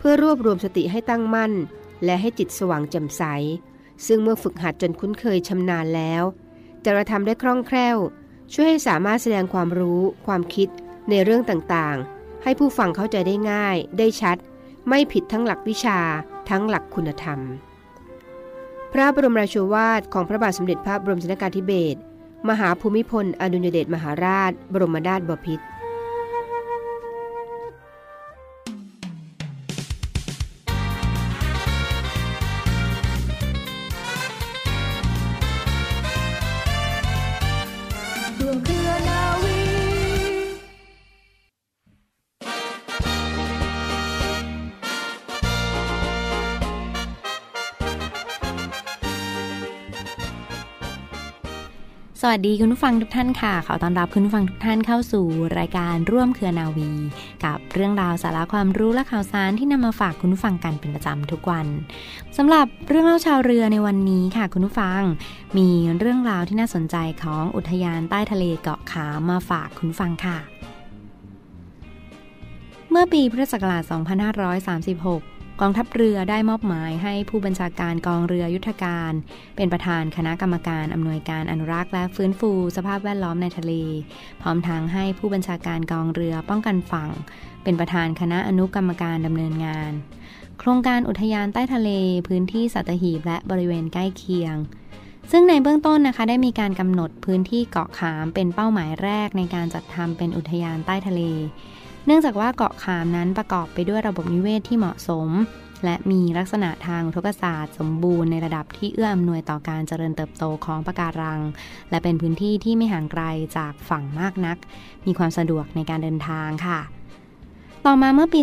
เพื่อรวบรวมสติให้ตั้งมั่น และให้จิตสว่างแจ่มใส ซึ่งเมื่อฝึกหัดจนคุ้นเคยชำนาญแล้ว จะกระทำได้คล่องแคล่ว ช่วยให้สามารถแสดงความรู้ ความคิดในเรื่องต่างๆ ให้ผู้ฟังเข้าใจได้ง่าย ได้ชัด ไม่ผิดทั้งหลักวิชา ทั้งหลักคุณธรรม พระบรมราชวาทของพระบาทสมเด็จพระบรมชนกาธิเบศรมหาภูมิพล อดุลยเดชมหาราช บรมนาถบพิตร วัสดีคุณผู้ฟังทุกท่านค่ะ ขอต้อนรับคุณผู้ฟังทุกท่านเข้าสู่รายการร่วมเครือนาวี กับเรื่องราวสาระความรู้และข่าวสารที่นำมาฝากคุณผู้ฟังกันเป็นประจำทุกวันสำหรับเรื่องเล่าชาวเรือในวันนี้ค่ะ คุณผู้ฟัง มีเรื่องราวที่น่าสนใจของอุทยานใต้ทะเลเกาะขามาฝากคุณฟังค่ะ เมื่อปีพุทธศักราช2536 กองทัพเรือได้มอบหมายให้ผู้บัญชาการกองเรือยุทธการ เป็นประธานคณะกรรมการอำนวยการอนุรักษ์และฟื้นฟู สภาพแวดล้อมในทะเล พร้อมทั้งให้ผู้บัญชาการกองเรือป้องกันฝั่ง เป็นประธานคณะอนุกรรมการดำเนินงาน โครงการอุทยานใต้ทะเล พื้นที่สัตหีบและบริเวณใกล้เคียงซึ่งในเบื้องต้นนะคะได้มีการกำหนดพื้นที่เกาะขามเป็นเป้าหมายแรกในการจัดทำเป็นอุทยานใต้ทะเล เนื่องจากว่าเกาะขามนั้นประกอบไปด้วยระบบนิเวศทที่เหมาะสม และมีลักษณะทางทุกศาสตร์สมบูรณ์ในระดับที่เอื้ออำนวยต่อการเจริญเติบโตของปะการัง และเป็นพื้นที่ที่ไม่ห่างไกลจากฝั่งมากนัก มีความสะดวกในการเดินทางค่ะ ต่อมาเมื่อปี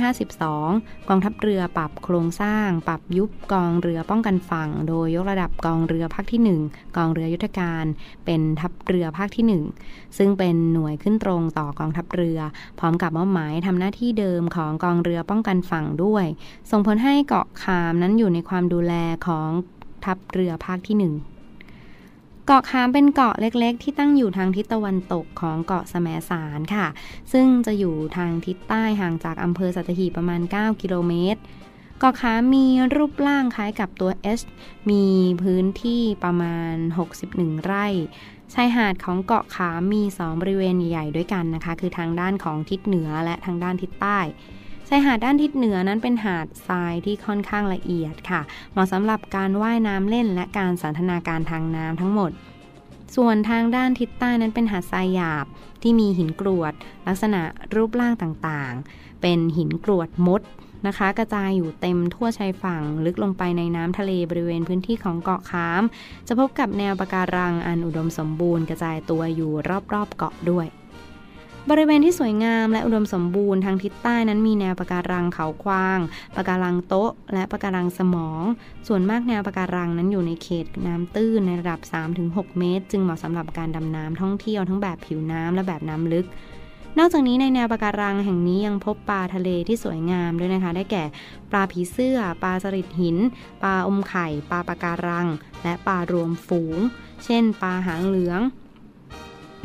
2552 กองทัพเรือปรับโครงสร้าง ปรับยุบกองเรือป้องกันฝั่ง โดยยกระดับกองเรือภาคที่ 1 กองเรือยุทธการ เป็นทัพเรือภาคที่ 1 ซึ่งเป็นหน่วยขึ้นตรงต่อกองทัพเรือ พร้อมกับมอบหมายทำหน้าที่เดิมของกองเรือป้องกันฝั่งด้วย ส่งผลให้เกาะคามนั้นอยู่ในความดูแลของทัพเรือภาคที่ 1 เกาะขามเป็นเกาะเล็กๆ ที่ตั้งอยู่ทางทิศตะวันตกของเกาะแสมสารค่ะ ซึ่งจะอยู่ทางทิศใต้ห่างจากอำเภอสัตหีบประมาณ 9 กิโลเมตรเกาะขามมีรูปร่างคล้ายกับตัว S มีพื้นที่ประมาณ 61 ไร่ ชายหาดของเกาะขามมี 2 บริเวณใหญ่ๆด้วยกันนะคะ คือทางด้านของทิศเหนือและทางด้านทิศใต้ ชายหาดด้านทิศเหนือนั้นเป็นหาดทรายที่ค่อนข้างละเอียดค่ะ เหมาะสำหรับการว่ายน้ำเล่นและการสันทนาการทางน้ำทั้งหมด ส่วนทางด้านทิศใต้นั้นเป็นหาดทรายหยาบที่มีหินกรวด ลักษณะรูปร่างต่างๆ เป็นหินกรวดมดนะคะ กระจายอยู่เต็มทั่วชายฝั่ง ลึกลงไปในน้ำทะเลบริเวณพื้นที่ของเกาะค้าม จะพบกับแนวปะการังอันอุดมสมบูรณ์กระจายตัวอยู่รอบๆเกาะด้วย บริเวณที่สวยงามและอุดมสมบูรณ์ทางทิศใต้นั้นมีแนวปะการังเขาควางปะการังโต๊ะ และปะการังสมอง ส่วนมากแนวปะการังนั้นอยู่ในเขตน้ำตื้นในระดับ 3-6 เมตร จึงเหมาะสำหรับการดำน้ำท่องเที่ยวทั้งแบบผิวน้ำและแบบน้ำลึกนอกจากนี้ในแนวปะการังแห่งนี้ยังพบปลาทะเลที่สวยงามด้วยนะคะ ได้แก่ปลาผีเสื้อ ปลาสลิดหิน ปลาอมไข่ ปลาปะการัง และปลารวมฝูง เช่น ปลาหางเหลือง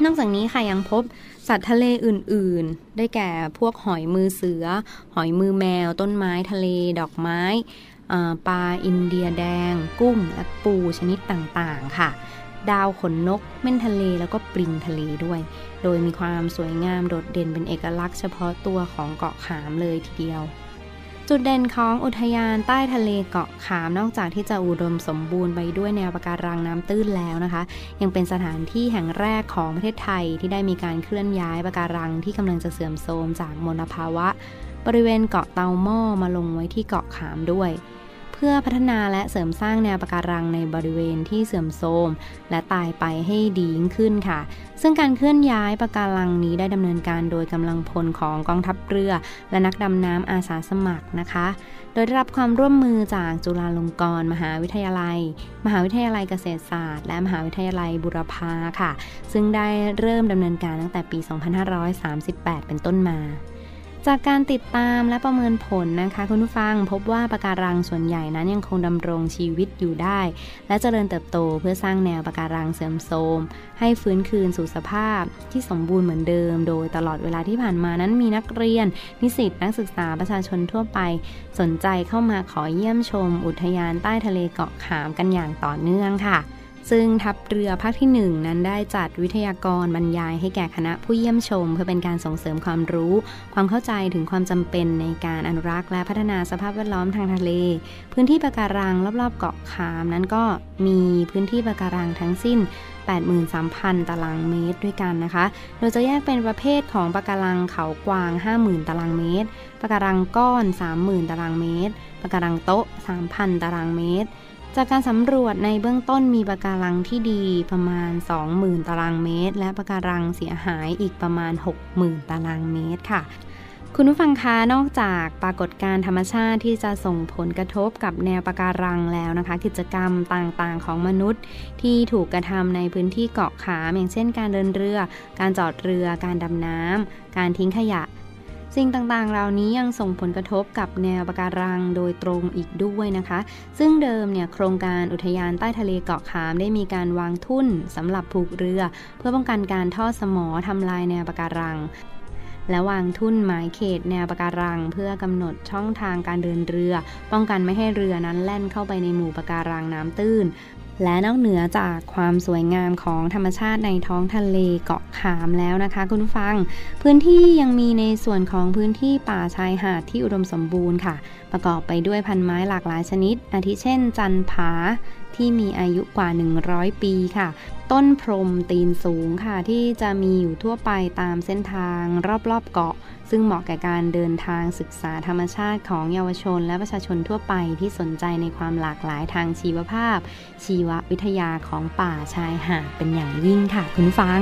นอกจากนี้ค่ะยังพบ สัตว์ทะเลอื่นๆ ได้แก่พวกหอยมือเสือ หอยมือแมว ต้นไม้ทะเล ดอกไม้ปลาอินเดียแดง กุ้งและปูชนิดต่างๆ ค่ะ ดาวขนนก เม่นทะเลแล้วก็ปลิงทะเลด้วย โดยมีความสวยงามโดดเด่นเป็นเอกลักษณ์เฉพาะตัวของเกาะขามเลยทีเดียว จุดเด่นของอุทยานใต้ทะเลเกาะขาม นอกจากที่จะอุดมสมบูรณ์ไปด้วยแนวปะการังน้ำตื้นแล้วนะคะ ยังเป็นสถานที่แห่งแรกของประเทศไทยที่ได้มีการเคลื่อนย้ายปะการังที่กำลังจะเสื่อมโทรมจากมลภาวะ บริเวณเกาะเตาหม้อมาลงไว้ที่เกาะขามด้วย เพื่อพัฒนาและเสริมสร้างแนวปะการังในบริเวณที่เสื่อมโทรมและตายไปให้ดียิ่งขึ้นค่ะ ซึ่งการเคลื่อนย้ายปะการังนี้ได้ดำเนินการโดยกำลังพลของกองทัพเรือ และนักดำน้ำอาสาสมัครนะคะ โดยได้รับความร่วมมือจากจุฬาลงกรณ์มหาวิทยาลัย มหาวิทยาลัยเกษตรศาสตร์ และมหาวิทยาลัยบุรพาค่ะ ซึ่งได้เริ่มดำเนินการตั้งแต่ปี 2538 เป็นต้นมา จากการติดตามและประเมินผลนะคะ คุณผู้ฟังพบว่าปะการังส่วนใหญ่นั้นยังคงดำรงชีวิตอยู่ได้ และเจริญเติบโตเพื่อสร้างแนวปะการังเสื่อมโทรมให้ฟื้นคืนสู่สภาพที่สมบูรณ์เหมือนเดิม โดยตลอดเวลาที่ผ่านมานั้นมีนักเรียน นิสิตนักศึกษาประชาชนทั่วไป สนใจเข้ามาขอเยี่ยมชม อุทยานใต้ทะเลเกาะขามกันอย่างต่อเนื่องค่ะ ซึ่งทัพเรือภาคที่ 1 นั้นได้จัดวิทยากรบรรยายให้แก่คณะผู้เยี่ยมชม เพื่อเป็นการส่งเสริมความรู้ ความเข้าใจถึงความจำเป็นในการอนุรักษ์และพัฒนาสภาพแวดล้อมทางทะเล พื้นที่ปะการังรอบๆ เกาะขามนั้นก็มีพื้นที่ปะการังทั้งสิ้น 83,000 ตารางเมตรด้วยกันนะคะ โดยจะแยกเป็นประเภทของปะการังเขากวาง 50,000 ตารางเมตรปะการังก้อน 30,000 ตารางเมตรปะการังโต๊ะ 3,000 ตารางเมตร จากการสำรวจในเบื้องต้นมีปะการังที่ดีประมาณ 20,000 ตารางเมตร และปะการังเสียหายอีกประมาณ 60,000 ตารางเมตรค่ะคุณผู้ฟังคะ นอกจากปรากฏการธรรมชาติที่จะส่งผลกระทบกับแนวปะการังแล้วนะคะ กิจกรรมต่างๆ ของมนุษย์ ที่ถูกกระทำในพื้นที่เกาะขามอย่างเช่น การเดินเรือ การจอดเรือ การดำน้ำการทิ้งขยะ สิ่งต่างๆ เหล่านี้ยังส่งผลกระทบกับแนวปะการังโดยตรงอีกด้วยนะคะ ซึ่งเดิมเนี่ยโครงการอุทยานใต้ทะเลเกาะขามได้มีการวางทุ่นสำหรับผูกเรือ เพื่อป้องกันการทอดสมอทำลายแนวปะการังและวางทุ่นหมายเขตแนวปะการัง เพื่อกำหนดช่องทางการเดินเรือ ป้องกันไม่ให้เรือนั้นแล่นเข้าไปในหมู่ปะการังน้ำตื้น และนอกเหนือจากความสวยงามของธรรมชาติในท้องทะเลเกาะขามแล้วนะคะ คุณผู้ฟัง พื้นที่ยังมีในส่วนของพื้นที่ป่าชายหาดที่อุดมสมบูรณ์ค่ะ ประกอบไปด้วยพันไม้หลากหลายชนิด อาทิเช่น จันผาที่มีอายุกว่า 100 ปีค่ะ ต้นพรมตีนสูงค่ะที่จะมีอยู่ทั่วไปตามเส้นทางรอบๆเกาะ ซึ่งเหมาะแก่การเดินทางศึกษาธรรมชาติของเยาวชน และประชาชนทั่วไปที่สนใจในความหลากหลายทางชีวภาพ ชีววิทยาของป่าชายหาดเป็นอย่างยิ่งค่ะคุณฟัง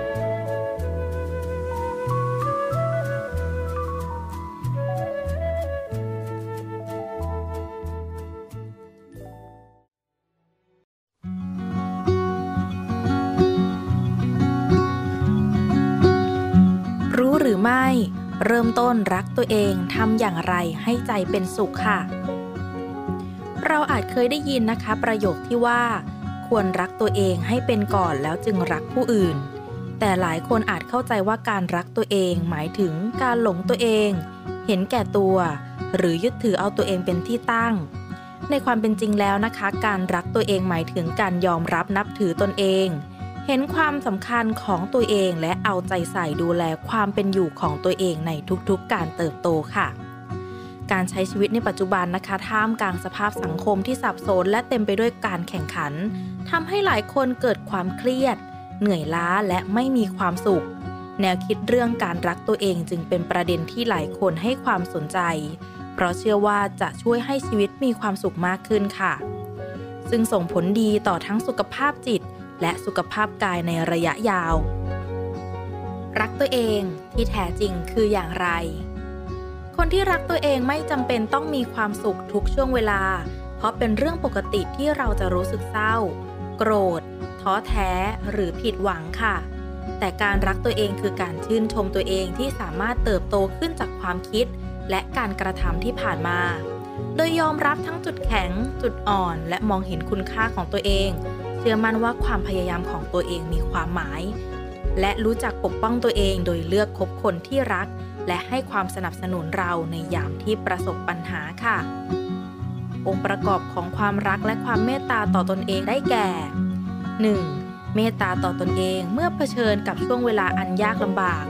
ไม่ เริ่มต้นรักตัวเองทำอย่างไรให้ใจเป็นสุขค่ะ เราอาจเคยได้ยินนะคะ ประโยคที่ว่า ควรรักตัวเองให้เป็นก่อนแล้วจึงรักผู้อื่น แต่หลายคนอาจเข้าใจว่าการรักตัวเองหมายถึงการหลงตัวเอง เห็นแก่ตัว หรือยึดถือเอาตัวเองเป็นที่ตั้ง ในความเป็นจริงแล้วนะคะ การรักตัวเองหมายถึงการยอมรับนับถือตนเอง เห็นความสำคัญของตัวเองและเอาใจใส่ดูแลความเป็นอยู่ของตัวเองในทุกๆการเติบโตค่ะ การใช้ชีวิตในปัจจุบันนะคะท่ามกลางสภาพสังคมที่สับสนและเต็มไปด้วยการแข่งขันทำให้หลายคนเกิดความเครียด เหนื่อยล้าและไม่มีความสุข แนวคิดเรื่องการรักตัวเองจึงเป็นประเด็นที่หลายคนให้ความสนใจ เพราะเชื่อว่าจะช่วยให้ชีวิตมีความสุขมากขึ้นค่ะ ซึ่งส่งผลดีต่อทั้งสุขภาพจิต และสุขภาพกายในระยะยาว รักตัวเองที่แท้จริงคืออย่างไร คนที่รักตัวเองไม่จำเป็นต้องมีความสุขทุกช่วงเวลา เพราะเป็นเรื่องปกติที่เราจะรู้สึกเศร้า โกรธ ท้อแท้หรือผิดหวังค่ะ แต่การรักตัวเองคือการชื่นชมตัวเองที่สามารถเติบโตขึ้นจากความคิด และการกระทำที่ผ่านมาโดยยอมรับทั้งจุดแข็ง จุดอ่อน และมองเห็นคุณค่าของตัวเอง เชื่อมั่นว่าความพยายามของตัวเองมีความหมาย และรู้จักปกป้องตัวเองโดยเลือกคบคนที่รัก และให้ความสนับสนุนเราในยามที่ประสบปัญหาค่ะ องค์ประกอบของความรักและความเมตตาต่อตนเองได้แก่ 1. เมตตาต่อตนเองเมื่อเผชิญกับช่วงเวลาอันยากลำบาก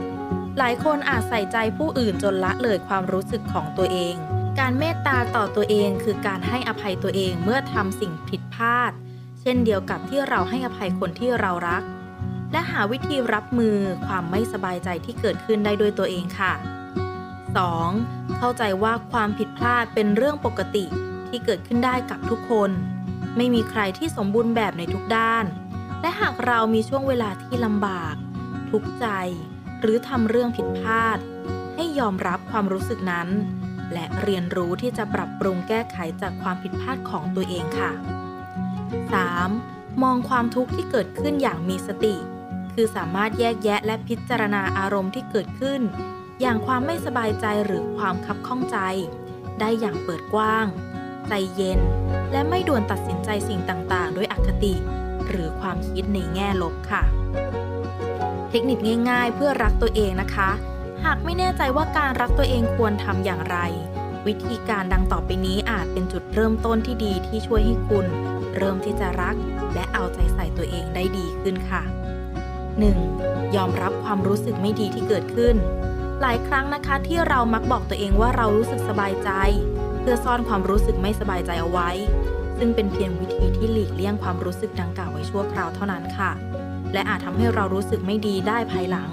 หลายคนอาจใส่ใจผู้อื่นจนละเลยความรู้สึกของตัวเอง การเมตตาต่อตัวเองคือการให้อภัยตัวเองเมื่อทำสิ่งผิดพลาด เช่นเดียวกับที่เราให้อภัยคนที่เรารัก และหาวิธีรับมือความไม่สบายใจที่เกิดขึ้นได้ด้วยตัวเองค่ะ 2. เข้าใจว่าความผิดพลาดเป็นเรื่องปกติที่เกิดขึ้นได้กับทุกคน ไม่มีใครที่สมบูรณ์แบบในทุกด้าน และหากเรามีช่วงเวลาที่ลำบาก ทุกใจ หรือทำเรื่องผิดพลาด ให้ยอมรับความรู้สึกนั้น และเรียนรู้ที่จะปรับปรุงแก้ไขจากความผิดพลาดของตัวเองค่ะ 3. มองความทุกข์ที่เกิดขึ้นอย่างมีสติ คือสามารถแยกแยะและพิจารณาอารมณ์ที่เกิดขึ้น อย่างความไม่สบายใจหรือความคับข้องใจ ได้อย่างเปิดกว้าง ใจเย็น และไม่ด่วนตัดสินใจสิ่งต่างๆ ด้วยอคติ หรือความคิดในแง่ลบค่ะ เทคนิคง่าย ๆ เพื่อรักตัวเองนะคะ หากไม่แน่ใจว่าการรักตัวเองควรทำอย่างไร วิธีการดังต่อไปนี้อาจเป็นจุดเริ่มต้นที่ดีที่ช่วยให้คุณ เริ่มที่จะรัก และเอาใจใส่ตัวเองได้ดีขึ้นค่ะ 1. ยอมรับความรู้สึกไม่ดีที่เกิดขึ้น หลายครั้งนะคะที่เรามักบอกตัวเองว่าเรารู้สึกสบายใจ เพื่อซ่อนความรู้สึกไม่สบายใจเอาไว้ ซึ่งเป็นเพียงวิธีที่หลีกเลี่ยงความรู้สึกดังกล่าวไว้ชั่วคราวเท่านั้นค่ะ และอาจทำให้เรารู้สึกไม่ดีได้ภายหลัง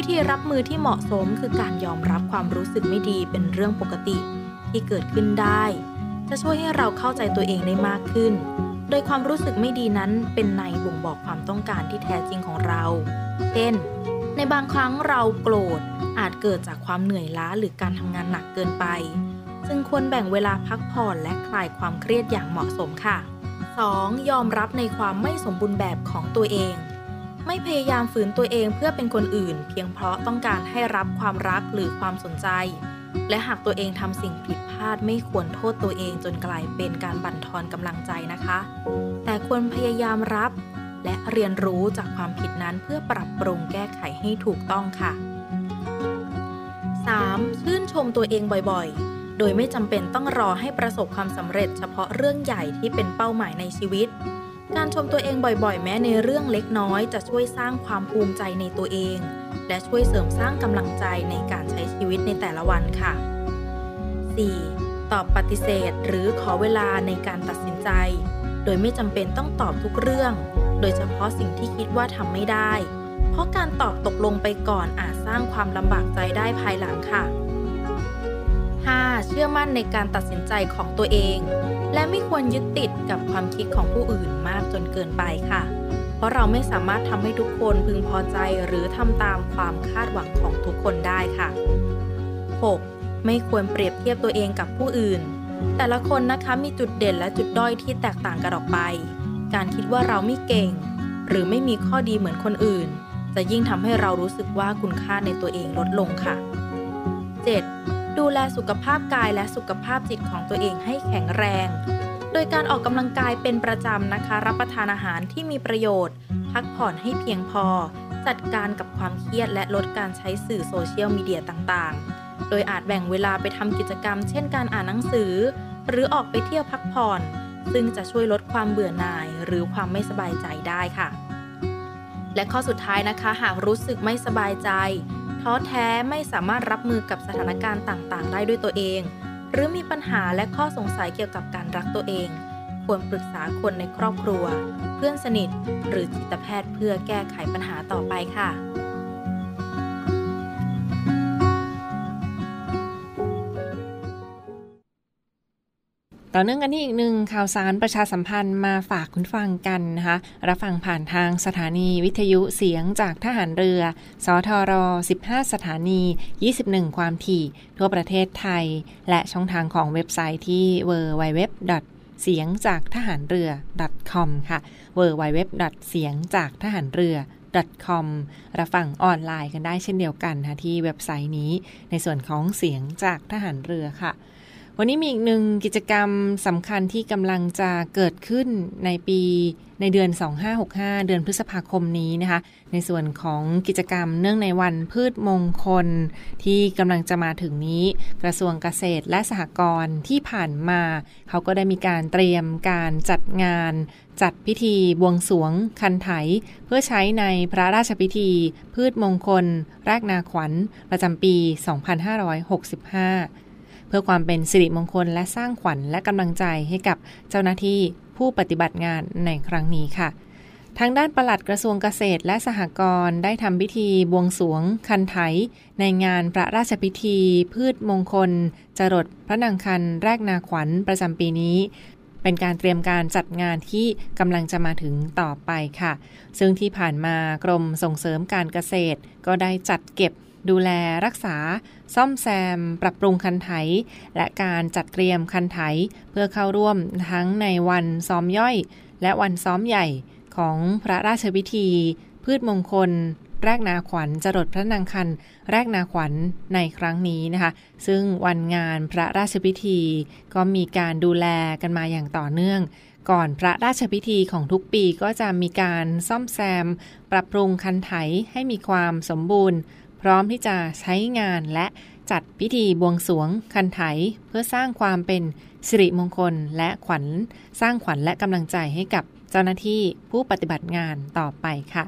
วิธีรับมือที่เหมาะสมคือการยอมรับความรู้สึกไม่ดีเป็นเรื่องปกติที่เกิดขึ้นได้ จะช่วยให้เราเข้าใจตัวเองได้มากขึ้น โดยความรู้สึกไม่ดีนั้นเป็นในบ่งบอกความต้องการที่แท้จริงของเรา เช่น ในบางครั้งเราโกรธอาจเกิดจากความเหนื่อยล้าหรือการทำงานหนักเกินไปจึงควรแบ่งเวลาพักผ่อนและคลายความเครียดอย่างเหมาะสมค่ะ 2. ยอมรับในความไม่สมบูรณ์แบบของตัวเอง ไม่พยายามฝืนตัวเองเพื่อเป็นคนอื่น เพียงเพราะต้องการให้รับความรักหรือความสนใจ และหากตัวเองทำสิ่งผิดพลาดไม่ควรโทษตัวเองจนกลายเป็นการบั่นทอนกำลังใจนะคะ แต่ควรพยายามรับ และเรียนรู้จากความผิดนั้นเพื่อปรับปรุงแก้ไขให้ถูกต้องค่ะ 3. ชื่นชมตัวเองบ่อยๆ โดยไม่จำเป็นต้องรอให้ประสบความสำเร็จเฉพาะเรื่องใหญ่ที่เป็นเป้าหมายในชีวิต การชมตัวเองบ่อยๆ แม้ในเรื่องเล็กน้อย จะช่วยสร้างความภูมิใจในตัวเอง และช่วยเสริมสร้างกำลังใจในการใช้ชีวิตในแต่ละวันค่ะ 4. ตอบปฏิเสธ หรือขอเวลาในการตัดสินใจ โดยไม่จำเป็นต้องตอบทุกเรื่อง โดยเฉพาะสิ่งที่คิดว่าทำไม่ได้ เพราะการตอบตกลงไปก่อนอาจสร้างความลำบากใจได้ภายหลังค่ะ 5. เชื่อมั่นในการตัดสินใจของตัวเอง และไม่ควรยึดติดกับความคิดของผู้อื่นมากจนเกินไปค่ะ เพราะเราไม่สามารถทำให้ทุกคนพึงพอใจหรือทำตามความคาดหวังของทุกคนได้ค่ะ 6. ไม่ควรเปรียบเทียบตัวเองกับผู้อื่น แต่ละคนนะคะมีจุดเด่นและจุดด้อยที่แตกต่างกันออกไป การคิดว่าเราไม่เก่ง หรือไม่มีข้อดีเหมือนคนอื่น จะยิ่งทำให้เรารู้สึกว่าคุณค่าในตัวเองลดลงค่ะ 7. ดูแลสุขภาพกายและสุขภาพจิตของตัวเองให้แข็งแรง โดยการออกกำลังกายเป็นประจำนะคะ รับประทานอาหารที่มีประโยชน์ พักผ่อนให้เพียงพอ จัดการกับความเครียดและลดการใช้สื่อโซเชียลมีเดียต่างๆ โดยอาจแบ่งเวลาไปทำกิจกรรม เช่นการอ่านหนังสือ หรือออกไปเที่ยวพักผ่อน ซึ่งจะช่วยลดความเบื่อหน่าย หรือความไม่สบายใจได้ค่ะ และข้อสุดท้ายนะคะ หากรู้สึกไม่สบายใจ ท้อแท้ไม่สามารถรับมือกับสถานการณ์ต่างๆ ได้ด้วยตัวเอง หรือมีปัญหาและข้อสงสัยเกี่ยวกับการรักตัวเอง ควรปรึกษาคนในครอบครัว เพื่อนสนิท หรือจิตแพทย์เพื่อแก้ไขปัญหาต่อไปค่ะ ต่อเนื่องกันที่อีกหนึ่งข่าวสารประชาสัมพันธ์มาฝากคุณฟังกันนะคะ รับฟังผ่านทางสถานีวิทยุเสียงจากทหารเรือ สทร 15 สถานี 21 ความถี่ ทั่วประเทศไทย และช่องทางของเว็บไซต์ที่ www เสียงจากทหารเรือ .com ค่ะ www. เสียงจากทหารเรือ com รับฟังออนไลน์กันได้เช่นเดียวกันนะที่เว็บไซต์นี้ ในส่วนของเสียงจากทหารเรือค่ะ วันนี้มีอีกหนึ่งกิจกรรมสำคัญที่กำลังจะเกิดขึ้นในปีในเดือน 2565 เดือนพฤษภาคมนี้นะคะ ในส่วนของกิจกรรมเนื่องในวันพืชมงคล ที่กำลังจะมาถึงนี้ กระทรวงเกษตรและสหกรณ์ที่ผ่านมา เขาก็ได้มีการเตรียมการจัดงาน จัดพิธีบวงสวงคันไถ เพื่อใช้ในพระราชพิธี พืชมงคลแรกนาขวัญ ประจำปี 2565 เพื่อความเป็นสิริมงคลและสร้างขวัญและกำลังใจให้กับเจ้าหน้าที่ผู้ปฏิบัติงานในครั้งนี้ค่ะ ทางด้านปลัดกระทรวงเกษตรและสหกรณ์ได้ทำพิธีบวงสวงคันไถ ในงานพระราชพิธี พืชมงคล จรดพระนางคันแรกนาขวัญประจำปีนี้เป็นการเตรียมการจัดงานที่กำลังจะมาถึงต่อไปค่ะ ซึ่งที่ผ่านมากรมส่งเสริมการเกษตรก็ได้จัดเก็บ ดูแลรักษา ซ่อมแซม ปรับปรุงคันไถ และการจัดเตรียมคันไถ เพื่อเข้าร่วมทั้งในวันซ้อมย่อย และวันซ้อมใหญ่ของพระราชพิธี พืชมงคล แรกนาขวัญจรดพระนางคัน แรกนาขวัญในครั้งนี้นะคะ ซึ่งวันงานพระราชพิธี ก็มีการดูแลกันมาอย่างต่อเนื่องก่อนพระราชพิธีของทุกปีก็จะมีการซ่อมแซม ปรับปรุงคันไถให้มีความสมบูรณ์ พร้อมที่จะใช้งานและจัดพิธีบวงสวงคันไถ เพื่อสร้างความเป็นสิริมงคลและขวัญ สร้างขวัญและกำลังใจให้กับเจ้าหน้าที่ผู้ปฏิบัติงานต่อไปค่ะ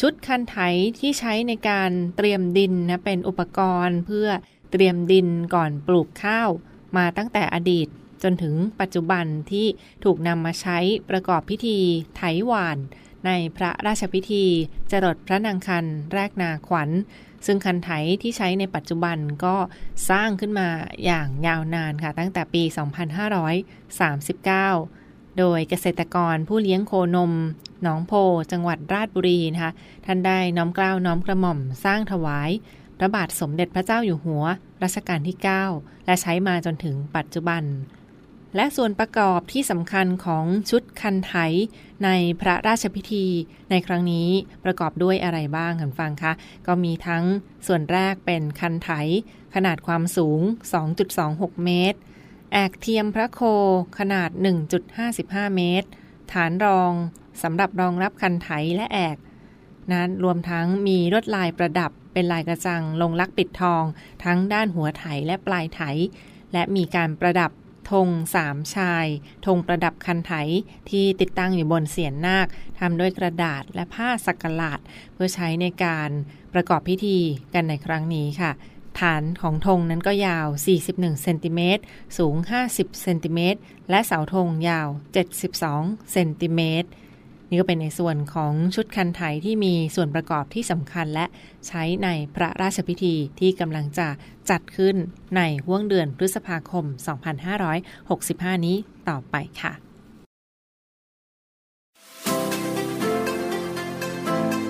ชุดคันไถที่ใช้ในการเตรียมดินนะเป็นอุปกรณ์เพื่อเตรียมดินก่อนปลูกข้าว มาตั้งแต่อดีตจนถึงปัจจุบันที่ถูกนำมาใช้ประกอบพิธีไถหวาน ในพระราชพิธี จรดพระนางคันแรกนาขวัญ ซึ่งคันไถที่ใช้ในปัจจุบันก็สร้างขึ้นมาอย่างยาวนานค่ะตั้งแต่ปี 2539 โดยเกษตรกรผู้เลี้ยงโคนม หนองโพ จังหวัดราชบุรีนะคะท่านได้น้อมกล้าวน้อมกระหม่อมสร้างถวายพระบาทสมเด็จพระเจ้าอยู่หัวรัชกาลที่ 9 และใช้มาจนถึงปัจจุบัน และส่วนประกอบที่สำคัญของชุดคันไถในพระราชพิธีในครั้งนี้ประกอบด้วยอะไรบ้างกันฟังคะก็มีทั้งส่วนแรกเป็นคันไถ ขนาดความสูง 2.26 เมตร แอกเทียมพระโคขนาด 1.55 เมตร ฐานรองสำหรับรองรับคันไถและแอกนั้นรวมทั้งมีลวดลายประดับเป็นลายกระจังลงลักปิดทอง ทั้งด้านหัวไถและปลายไถ และมีการประดับ ธงสามชายธงประดับคันไถที่ติดตั้งอยู่บนเสียนนาคทำด้วยกระดาษและผ้าสักหลาด เพื่อใช้ในการประกอบพิธีกันในครั้งนี้ค่ะฐานของธงนั้นก็ยาว 41 เซนติเมตร สูง 50 เซนติเมตร และเสาธงยาว 72 เซนติเมตร นี่ก็เป็นในส่วนของชุดคันไทยที่มีส่วนประกอบที่สำคัญและใช้ในพระราชพิธีที่กำลังจะจัดขึ้นในห่วงเดือนพฤษภาคม 2565 นี้ต่อไปค่ะ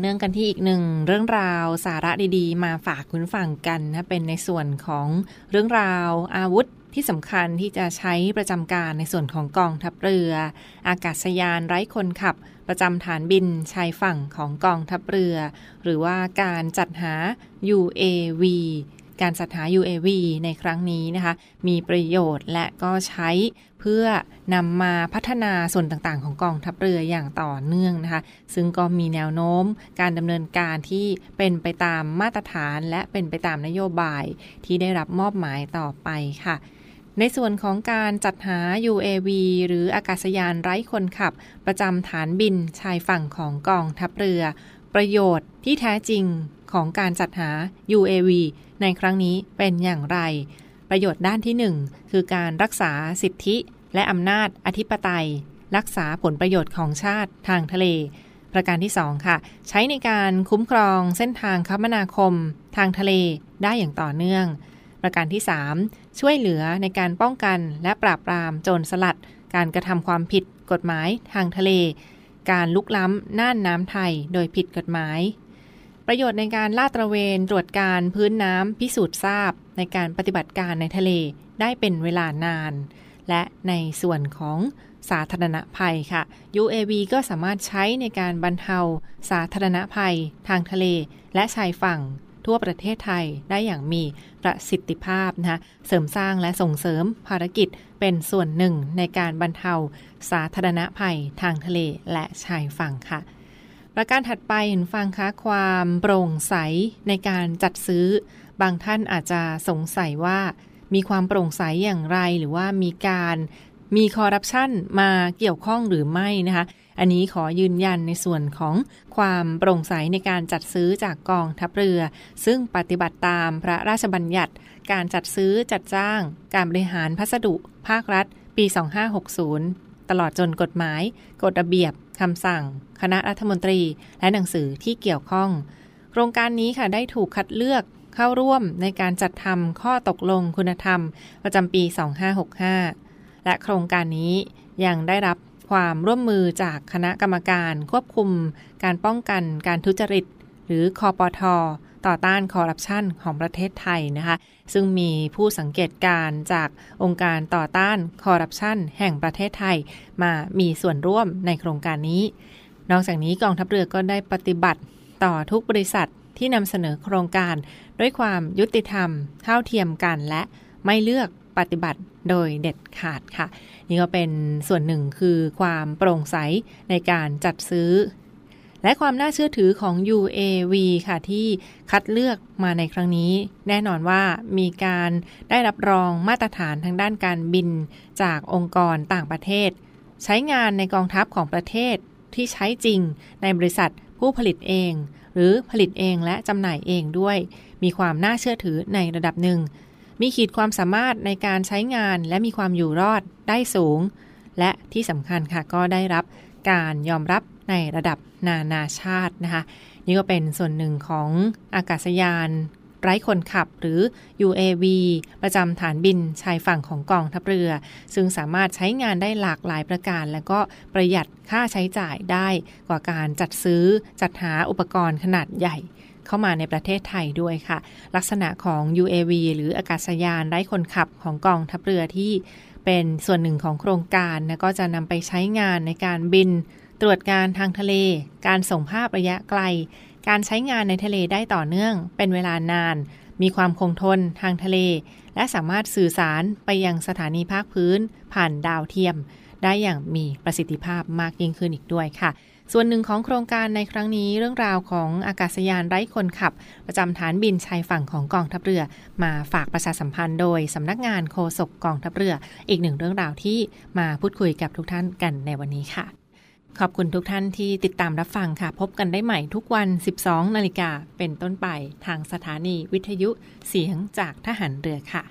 เนื่องกันที่อีกหนึ่งเรื่องราวสาระดีๆ มาฝากคุณฟังกันนะเป็นในส่วนของเรื่องราวอาวุธที่สำคัญที่จะใช้ประจำการในส่วนของกองทัพเรือ อากาศยานไร้คนขับ ประจำฐานบินชายฝั่งของกองทัพเรือ หรือว่าการจัดหา UAV การจัดหา UAV ในครั้งนี้นะคะ มีประโยชน์และก็ใช้เพื่อนำมาพัฒนาส่วนต่างๆ ของกองทัพเรืออย่างต่อเนื่องนะคะ ซึ่งก็มีแนวโน้มการดำเนินการที่เป็นไปตามมาตรฐานและเป็นไปตามนโยบายที่ได้รับมอบหมายต่อไปค่ะในส่วนของการจัดหา UAV หรืออากาศยานไร้คนขับ ประจำฐานบินชายฝั่งของกองทัพเรือ ประโยชน์ที่แท้จริง ของการจัดหา UAV ในครั้งนี้เป็นอย่างไร ประโยชน์ด้านที่ 1 คือการรักษาสิทธิ และอำนาจอธิปไตย รักษาผลประโยชน์ของชาติทางทะเล ประการที่ 2 ค่ะ ใช้ในการคุ้มครองเส้นทางคมนาคม ทางทะเลได้อย่างต่อเนื่อง ประการที่ 3 ช่วยเหลือในการป้องกันและปราบปรามโจรสลัด การกระทำความผิดกฎหมายทางทะเลการลุกล้ำน่านน้ำไทยโดยผิดกฎหมาย ประโยชน์ในการลาดตระเวนตรวจการพื้นน้ำพิสูจน์ทราบ ในการปฏิบัติการในทะเลได้เป็นเวลานาน และในส่วนของสาธารณภัยค่ะ UAV ก็สามารถใช้ในการบรรเทาสาธารณภัย ทางทะเล และชายฝั่งทั่วประเทศไทยได้อย่างมีประสิทธิภาพนะคะเสริมสร้างและส่งเสริมภารกิจเป็นส่วนหนึ่งในการบรรเทาสาธารณภัยทางทะเลและชายฝั่งค่ะ ประการถัดไปเห็นฟังคะความโปร่งใสในการจัดซื้อ บางท่านอาจจะสงสัยว่ามีความโปร่งใสอย่างไร หรือว่ามีการมีคอร์รัปชันมาเกี่ยวข้องหรือไม่นะคะ อันนี้ขอยืนยันในส่วนของความโปร่งใสในการจัดซื้อจากกองทัพเรือ ซึ่งปฏิบัติตามพระราชบัญญัติ การจัดซื้อจัดจ้าง การบริหารพัสดุ ภาครัฐ ปี 2560 ตลอดจนกฎหมาย กฎระเบียบ คำสั่ง คณะรัฐมนตรี และหนังสือที่เกี่ยวข้อง โครงการนี้ค่ะได้ถูกคัดเลือกเข้าร่วมในการจัดทำข้อตกลงคุณธรรม ประจำปี 2565 และโครงการนี้ยังได้รับความร่วมมือจากคณะกรรมการควบคุม การป้องกันการทุจริต หรือคอปท ต่อต้านคอร์รัปชันของประเทศไทยนะคะ ซึ่งมีผู้สังเกตการจากองค์การต่อต้านคอร์รัปชันแห่งประเทศไทย มามีส่วนร่วมในโครงการนี้ นอกจากนี้กองทัพเรือก็ได้ปฏิบัติต่อทุกบริษัทที่นำเสนอโครงการด้วยความยุติธรรม เท่าเทียมกันและไม่เลือกปฏิบัติโดยเด็ดขาดค่ะ นี่ก็เป็นส่วนหนึ่งคือความโปร่งใสในการจัดซื้อ และความน่าเชื่อถือของ UAV ค่ะที่คัดเลือกมาในครั้งนี้ แน่นอนว่ามีการได้รับรองมาตรฐานทางด้านการบินจากองค์กรต่างประเทศ ใช้งานในกองทัพของประเทศที่ใช้จริงในบริษัทผู้ผลิตเอง หรือผลิตเองและจำหน่ายเองด้วย มีความน่าเชื่อถือในระดับหนึ่ง มีขีดความสามารถในการใช้งานและมีความอยู่รอดได้สูง และที่สำคัญค่ะก็ได้รับการยอมรับ ในระดับนานาชาตินะคะ นี่ก็เป็นส่วนหนึ่งของอากาศยานไร้คนขับหรือ UAV ประจำฐานบินชายฝั่งของกองทัพเรือ ซึ่งสามารถใช้งานได้หลากหลายประการ และก็ประหยัดค่าใช้จ่ายได้กว่าการจัดซื้อจัดหาอุปกรณ์ขนาดใหญ่ เข้ามาในประเทศไทยด้วยค่ะ ลักษณะของ UAV หรืออากาศยานไร้คนขับของกองทัพเรือที่เป็นส่วนหนึ่งของโครงการนะก็จะนำไปใช้งานในการบิน ตรวจการทางทะเล การส่งภาพระยะไกล การใช้งานในทะเลได้ต่อเนื่อง เป็นเวลานาน มีความคงทนทางทะเล และสามารถสื่อสารไปยังสถานีภาคพื้น ผ่านดาวเทียม ได้อย่างมีประสิทธิภาพมากยิ่งขึ้นอีกด้วยค่ะส่วนหนึ่งของโครงการในครั้งนี้เรื่องราวของอากาศยานไร้คนขับ ประจำฐานบินชายฝั่งของกองทัพเรือ มาฝากประชาสัมพันธ์โดยสำนักงานโฆษกกองทัพเรือ อีกหนึ่งเรื่องราวที่มาพูดคุยกับทุกท่านกันในวันนี้ค่ะ ขอบคุณทุกท่านที่ติดตามรับฟังค่ะ พบกันได้ใหม่ทุกวัน 12 นาฬิกาเป็นต้นไปทางสถานีวิทยุเสียงจากทหารเรือค่ะ